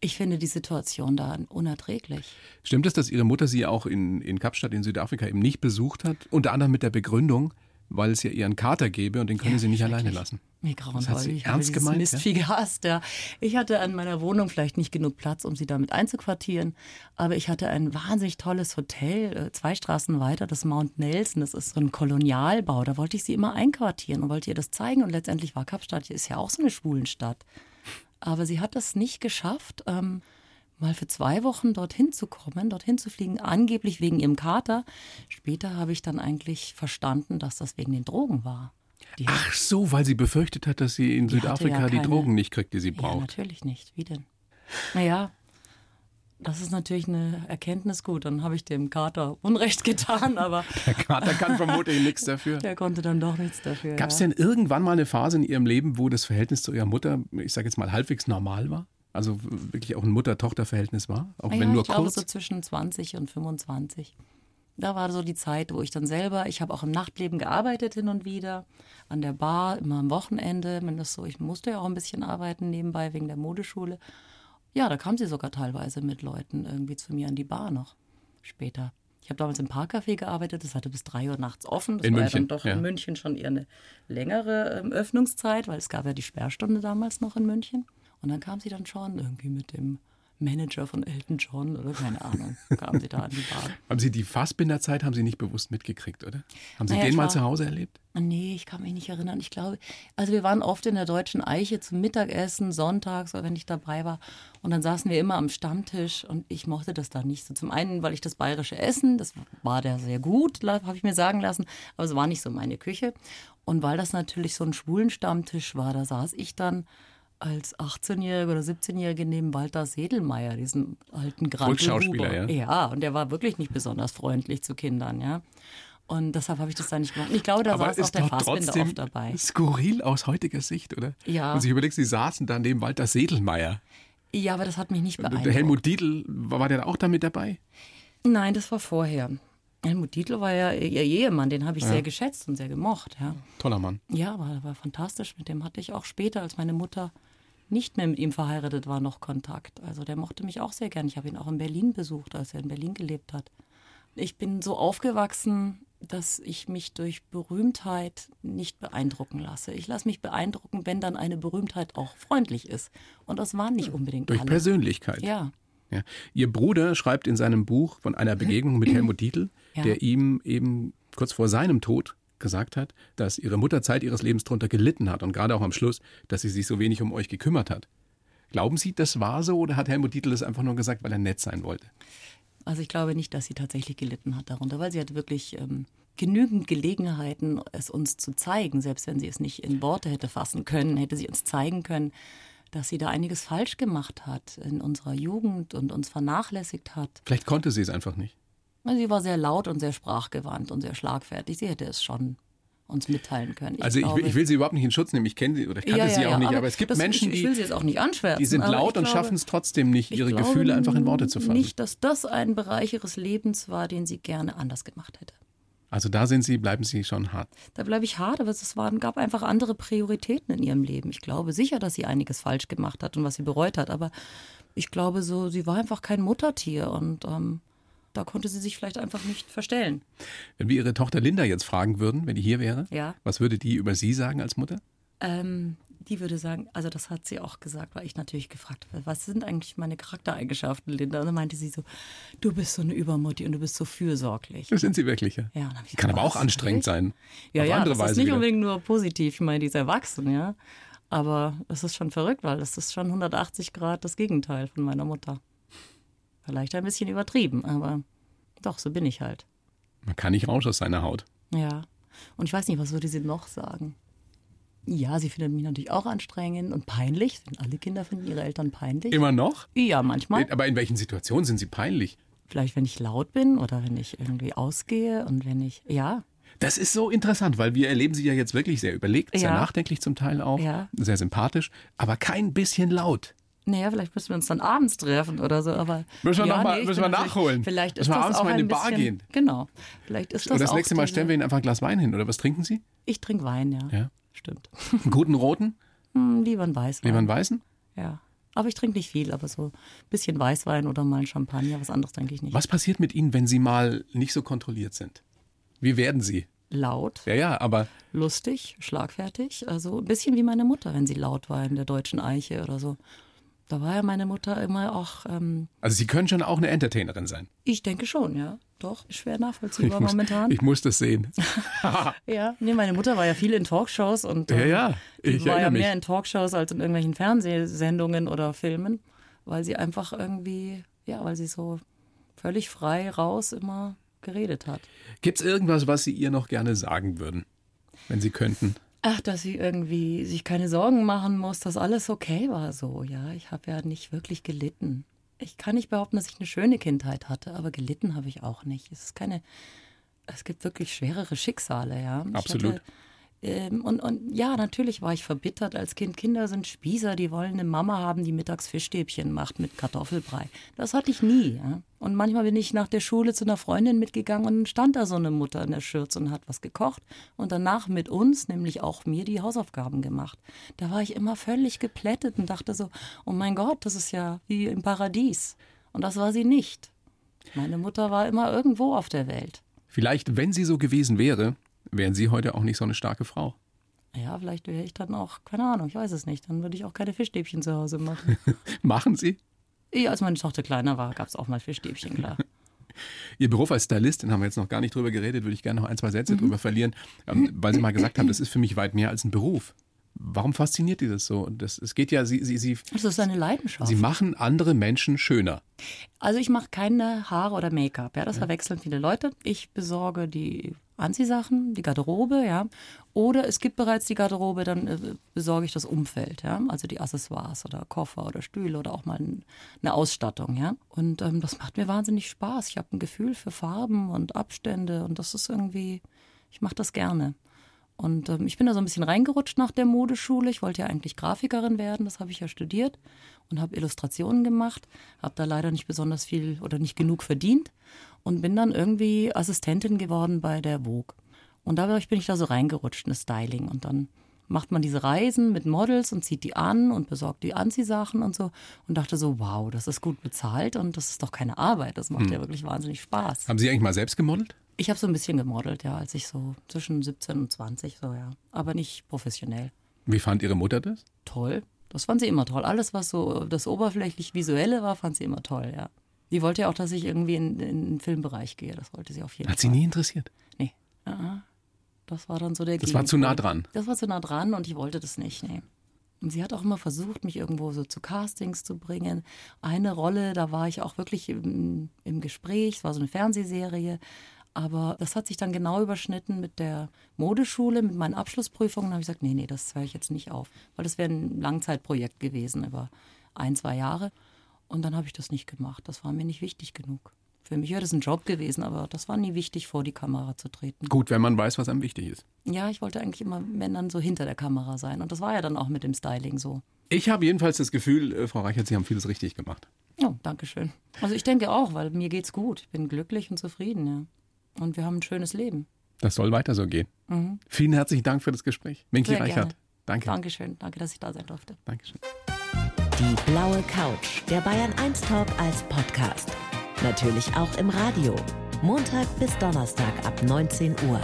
ich finde die Situation da unerträglich. Stimmt es, dass Ihre Mutter Sie auch in, in Kapstadt in Südafrika eben nicht besucht hat? Unter anderem mit der Begründung, weil es ja ihren Kater gäbe und den können Ja, Sie nicht alleine lassen. Mir grauen Das hat sie ich ernst gemeint, Mistvieh gehasst, ja. Ich hatte an meiner Wohnung vielleicht nicht genug Platz, um sie damit einzuquartieren, aber ich hatte ein wahnsinnig tolles Hotel, äh, zwei Straßen weiter, das Mount Nelson, das ist so ein Kolonialbau, da wollte ich sie immer einquartieren und wollte ihr das zeigen und letztendlich war Kapstadt, ist ja auch so eine Schwulenstadt. Aber sie hat es nicht geschafft, ähm, mal für zwei Wochen dorthin zu kommen, dorthin zu fliegen, angeblich wegen ihrem Kater. Später habe ich dann eigentlich verstanden, dass das wegen den Drogen war. Die Ach so, weil sie befürchtet hat, dass sie in Die Südafrika ja die keine- Drogen nicht kriegt, die sie Ja, braucht. natürlich nicht. Wie denn? Naja, das ist natürlich eine Erkenntnis gut. Dann habe ich dem Kater Unrecht <laughs> getan, aber Der Kater kann vermutlich nichts dafür. der konnte dann doch nichts dafür. Gab es ja. denn irgendwann mal eine Phase in Ihrem Leben, wo das Verhältnis zu Ihrer Mutter, ich sage jetzt mal, halbwegs normal war? Also wirklich auch ein Mutter-Tochter-Verhältnis war? Auch Ah wenn ja, nur ich glaube kurz? so zwischen 20 und 25. Da war so die Zeit, wo ich dann selber, ich habe auch im Nachtleben gearbeitet hin und wieder, an der Bar, immer am Wochenende, wenn das so, ich musste ja auch ein bisschen arbeiten nebenbei wegen der Modeschule. Ja, da kam sie sogar teilweise mit Leuten irgendwie zu mir an die Bar noch später. Ich habe damals im Parkcafé gearbeitet, das hatte bis drei Uhr nachts offen. Das In war München, ja dann doch ja. in München schon eher eine längere ähm, Öffnungszeit, weil es gab ja die Sperrstunde damals noch in München. Und dann kam sie dann schon irgendwie mit dem Manager von Elton John oder keine Ahnung, kam sie da an die Bar. Haben Sie die Fassbinderzeit haben Sie nicht bewusst mitgekriegt, oder? Haben Sie Naja, den mal war- zu Hause erlebt? Nee, ich kann mich nicht erinnern. Ich glaube, also wir waren oft in der Deutschen Eiche zum Mittagessen, sonntags, wenn ich dabei war. Und dann saßen wir immer am Stammtisch und ich mochte das da nicht so. Zum einen, weil ich das bayerische Essen, das war da sehr gut, habe ich mir sagen lassen, aber es war nicht so meine Küche. Und weil das natürlich so ein schwulen Stammtisch war, da saß ich dann als 18-Jährige oder 17-Jährige neben Walter Sedelmeier, diesen alten Grantelhuber. ja. Ja, und der war wirklich nicht besonders freundlich zu Kindern, ja. Und deshalb habe ich das da nicht gemacht. Und Ich glaube, da Aber saß auch der Fassbinder oft dabei. skurril aus heutiger Sicht, oder? Ja. Und sich überlegt, Sie saßen da neben Walter Sedelmeier. Ja, aber das hat mich nicht beeindruckt. der Helmut Dietl, war der auch da mit dabei? Nein, das war vorher. Helmut Dietl war ja ihr Ehemann, den habe ich sehr geschätzt und sehr gemocht. Ja, Toller Mann. ja war, war fantastisch. Mit dem hatte ich auch später, als meine Mutter nicht mehr mit ihm verheiratet war, noch Kontakt. Also der mochte mich auch sehr gern. Ich habe ihn auch in Berlin besucht, als er in Berlin gelebt hat. Ich bin so aufgewachsen, dass ich mich durch Berühmtheit nicht beeindrucken lasse. Ich lasse mich beeindrucken, wenn dann eine Berühmtheit auch freundlich ist. Und das waren nicht unbedingt Durch alle. Persönlichkeit. Ja. Ja. Ihr Bruder schreibt in seinem Buch von einer Begegnung mit <clears throat> Helmut Dietl, Ja. der ihm eben kurz vor seinem Tod gesagt hat, dass ihre Mutter Zeit ihres Lebens darunter gelitten hat und gerade auch am Schluss, dass sie sich so wenig um euch gekümmert hat. Glauben Sie, das war so oder hat Helmut Dietl das einfach nur gesagt, weil er nett sein wollte? Also ich glaube nicht, dass sie tatsächlich gelitten hat darunter, weil sie hatte wirklich ähm, genügend Gelegenheiten, es uns zu zeigen. Selbst wenn sie es nicht in Worte hätte fassen können, hätte sie uns zeigen können, dass sie da einiges falsch gemacht hat in unserer Jugend und uns vernachlässigt hat. Vielleicht konnte sie es einfach nicht. Sie war sehr laut und sehr sprachgewandt und sehr schlagfertig. Sie hätte es schon uns mitteilen können. also ich, will- glaube- ich will sie überhaupt nicht in Schutz nehmen. Ich kenne sie oder ich kannte Ja, sie ja, auch ja, nicht, aber, es gibt das, Menschen, ich, ich die, will sie die sind aber laut ich und schaffen es trotzdem nicht, ich ihre Gefühle einfach in Worte zu fassen. Nicht, dass das ein Bereich ihres Lebens war, den sie gerne anders gemacht hätte. Also da sind sie, bleiben sie schon hart. Da bleibe ich hart, aber es waren, gab einfach andere Prioritäten in ihrem Leben. Ich glaube sicher, dass sie einiges falsch gemacht hat und was sie bereut hat, aber ich glaube so, sie war einfach kein Muttertier und ähm, da konnte sie sich vielleicht einfach nicht verstellen. Wenn wir ihre Tochter Linda jetzt fragen würden, wenn die hier wäre, Ja. was würde die über sie sagen als Mutter? Ähm, die würde sagen, also das hat sie auch gesagt, weil ich natürlich gefragt habe, was sind eigentlich meine Charaktereigenschaften, Linda? Und dann meinte sie so, du bist so eine Übermutti und du bist so fürsorglich. Das sind sie wirklich, ja. Ja, ich Kann gesagt, aber auch anstrengend sein. Ja, ja, das Weise ist nicht wieder. unbedingt nur positiv. Ich meine, die ist erwachsen, ja. Aber es ist schon verrückt, weil das ist schon 180 Grad das Gegenteil von meiner Mutter. Vielleicht ein bisschen übertrieben, aber doch, so bin ich halt. Man kann nicht raus aus seiner Haut. Ja. Und ich weiß nicht, was würde sie noch sagen? Ja, sie findet mich natürlich auch anstrengend und peinlich. Alle Kinder finden ihre Eltern peinlich. Immer noch? Ja, manchmal. Aber in welchen Situationen sind sie peinlich? Vielleicht, wenn ich laut bin oder wenn ich irgendwie ausgehe und wenn ich, ja, Das ist so interessant, weil wir erleben sie ja jetzt wirklich sehr überlegt, sehr Ja. nachdenklich zum Teil auch, Ja. sehr sympathisch, aber kein bisschen laut. Naja, vielleicht müssen wir uns dann abends treffen oder so, aber. Müssen wir ja, noch mal- ich müssen bin wir natürlich- nachholen. Vielleicht ist Müssen wir das abends auch mal in eine Bar bisschen, gehen. Genau. Vielleicht ist das Und das nächste Mal stellen wir ihnen einfach ein Glas Wein hin, oder was trinken sie? Ich trinke Wein, ja. Ja. Stimmt. Einen guten roten? Hm, lieber ein Weißwein. Lieber einen weißen? Ja. Aber ich trinke nicht viel, aber so ein bisschen Weißwein oder mal ein Champagner, was anderes trinke ich nicht. Was passiert mit ihnen, wenn sie mal nicht so kontrolliert sind? Wie werden sie? Laut, Ja, ja, aber lustig, schlagfertig. Also ein bisschen wie meine Mutter, wenn sie laut war in der deutschen Eiche oder so. Da war ja meine Mutter immer auch, ähm, also sie können schon auch eine Entertainerin sein. ich denke schon, ja. Doch, schwer nachvollziehbar Ich muss, momentan. ich muss das sehen. <laughs> <laughs> Ja, nee, meine Mutter war ja viel in Talkshows und Ja, ähm, ja, die ich war ja erinnere mich. mehr in Talkshows als in irgendwelchen Fernsehsendungen oder Filmen, weil sie einfach irgendwie, ja, weil sie so völlig frei raus immer geredet hat. Gibt es irgendwas, was Sie ihr noch gerne sagen würden, wenn Sie könnten? Ach, dass sie irgendwie sich keine Sorgen machen muss, dass alles okay war so. Ja, ich habe ja nicht wirklich gelitten. Ich kann nicht behaupten, dass ich eine schöne Kindheit hatte, aber gelitten habe ich auch nicht. Es ist keine, es gibt wirklich schwerere Schicksale, ja. Absolut. Hatte, ähm, und, und ja, natürlich war ich verbittert als Kind. Kinder sind Spießer, die wollen eine Mama haben, die mittags Fischstäbchen macht mit Kartoffelbrei. Das hatte ich nie. Ja? Und manchmal bin ich nach der Schule zu einer Freundin mitgegangen und stand da so eine Mutter in der Schürze und hat was gekocht und danach mit uns, nämlich auch mir, die Hausaufgaben gemacht. Da war ich immer völlig geplättet und dachte so, oh mein Gott, das ist ja wie im Paradies. Und das war sie nicht. Meine Mutter war immer irgendwo auf der Welt. Vielleicht, wenn sie so gewesen wäre, wären Sie heute auch nicht so eine starke Frau. Ja, vielleicht wäre ich dann auch, keine Ahnung, ich weiß es nicht. Dann würde ich auch keine Fischstäbchen zu Hause machen. <laughs> machen Sie? Ja, als meine Tochter kleiner war, gab es auch mal Fischstäbchen, klar. <laughs> Ihr Beruf als Stylistin haben wir jetzt noch gar nicht drüber geredet, würde ich gerne noch ein, zwei Sätze mhm. drüber verlieren, ähm, weil Sie mal gesagt haben, das ist für mich weit mehr als ein Beruf. Warum fasziniert die das so? Das, es geht ja, sie, sie, sie. Das ist eine Leidenschaft. Sie machen andere Menschen schöner. Also ich mache keine Haare oder Make-up. Ja, das ja. verwechseln viele Leute. Ich besorge die Anziehsachen, die Garderobe, ja. Oder es gibt bereits die Garderobe, dann äh, besorge ich das Umfeld, ja. Also die Accessoires oder Koffer oder Stühle oder auch mal eine Ausstattung, ja. Und ähm, das macht mir wahnsinnig Spaß. Ich habe ein Gefühl für Farben und Abstände und das ist irgendwie, ich mache das gerne. Und ähm, ich bin da so ein bisschen reingerutscht nach der Modeschule. Ich wollte ja eigentlich Grafikerin werden, das habe ich ja studiert und habe Illustrationen gemacht, habe da leider nicht besonders viel oder nicht genug verdient und bin dann irgendwie Assistentin geworden bei der Vogue. Und dadurch bin ich da so reingerutscht in das Styling und dann macht man diese Reisen mit Models und zieht die an und besorgt die Anziehsachen und so und dachte so, wow, das ist gut bezahlt und das ist doch keine Arbeit, das macht hm. ja wirklich wahnsinnig Spaß. Haben Sie eigentlich mal selbst gemodelt? Ich habe so ein bisschen gemodelt, ja, als ich so zwischen 17 und 20 so, ja. Aber nicht professionell. Wie fand Ihre Mutter das? Toll. Das fand sie immer toll. Alles, was so das oberflächlich Visuelle war, fand sie immer toll, ja. Die wollte ja auch, dass ich irgendwie in, in den Filmbereich gehe. Das wollte sie auf jeden Hat Fall. Hat sie nie interessiert? Nee. Uh Das war dann so der Das war zu nah dran. Das war zu nah dran und ich wollte das nicht, nee. Und sie hat auch immer versucht, mich irgendwo so zu Castings zu bringen. Eine Rolle, da war ich auch wirklich im, im Gespräch, es war so eine Fernsehserie. Aber das hat sich dann genau überschnitten mit der Modeschule, mit meinen Abschlussprüfungen. Da habe ich gesagt, nee, nee, das höre ich jetzt nicht auf. Weil das wäre ein Langzeitprojekt gewesen über ein, zwei Jahre. Und dann habe ich das nicht gemacht. Das war mir nicht wichtig genug. Für mich wäre das ein Job gewesen, aber das war nie wichtig, vor die Kamera zu treten. Gut, wenn man weiß, was einem wichtig ist. Ja, ich wollte eigentlich immer, dann so hinter der Kamera sein. Und das war ja dann auch mit dem Styling so. Ich habe jedenfalls das Gefühl, äh, Frau Reichert, Sie haben vieles richtig gemacht. Ja, danke schön. Also ich denke auch, weil mir geht's gut. Ich bin glücklich und zufrieden, ja. Und wir haben ein schönes Leben. Das soll weiter so gehen. Mhm. Vielen herzlichen Dank für das Gespräch. Minky Reichert. Gerne. Danke. Dankeschön. Danke, dass ich da sein durfte. Dankeschön. Die blaue Couch, der Bayern 1 Talk als Podcast. Natürlich auch im Radio. Montag bis Donnerstag ab 19 Uhr.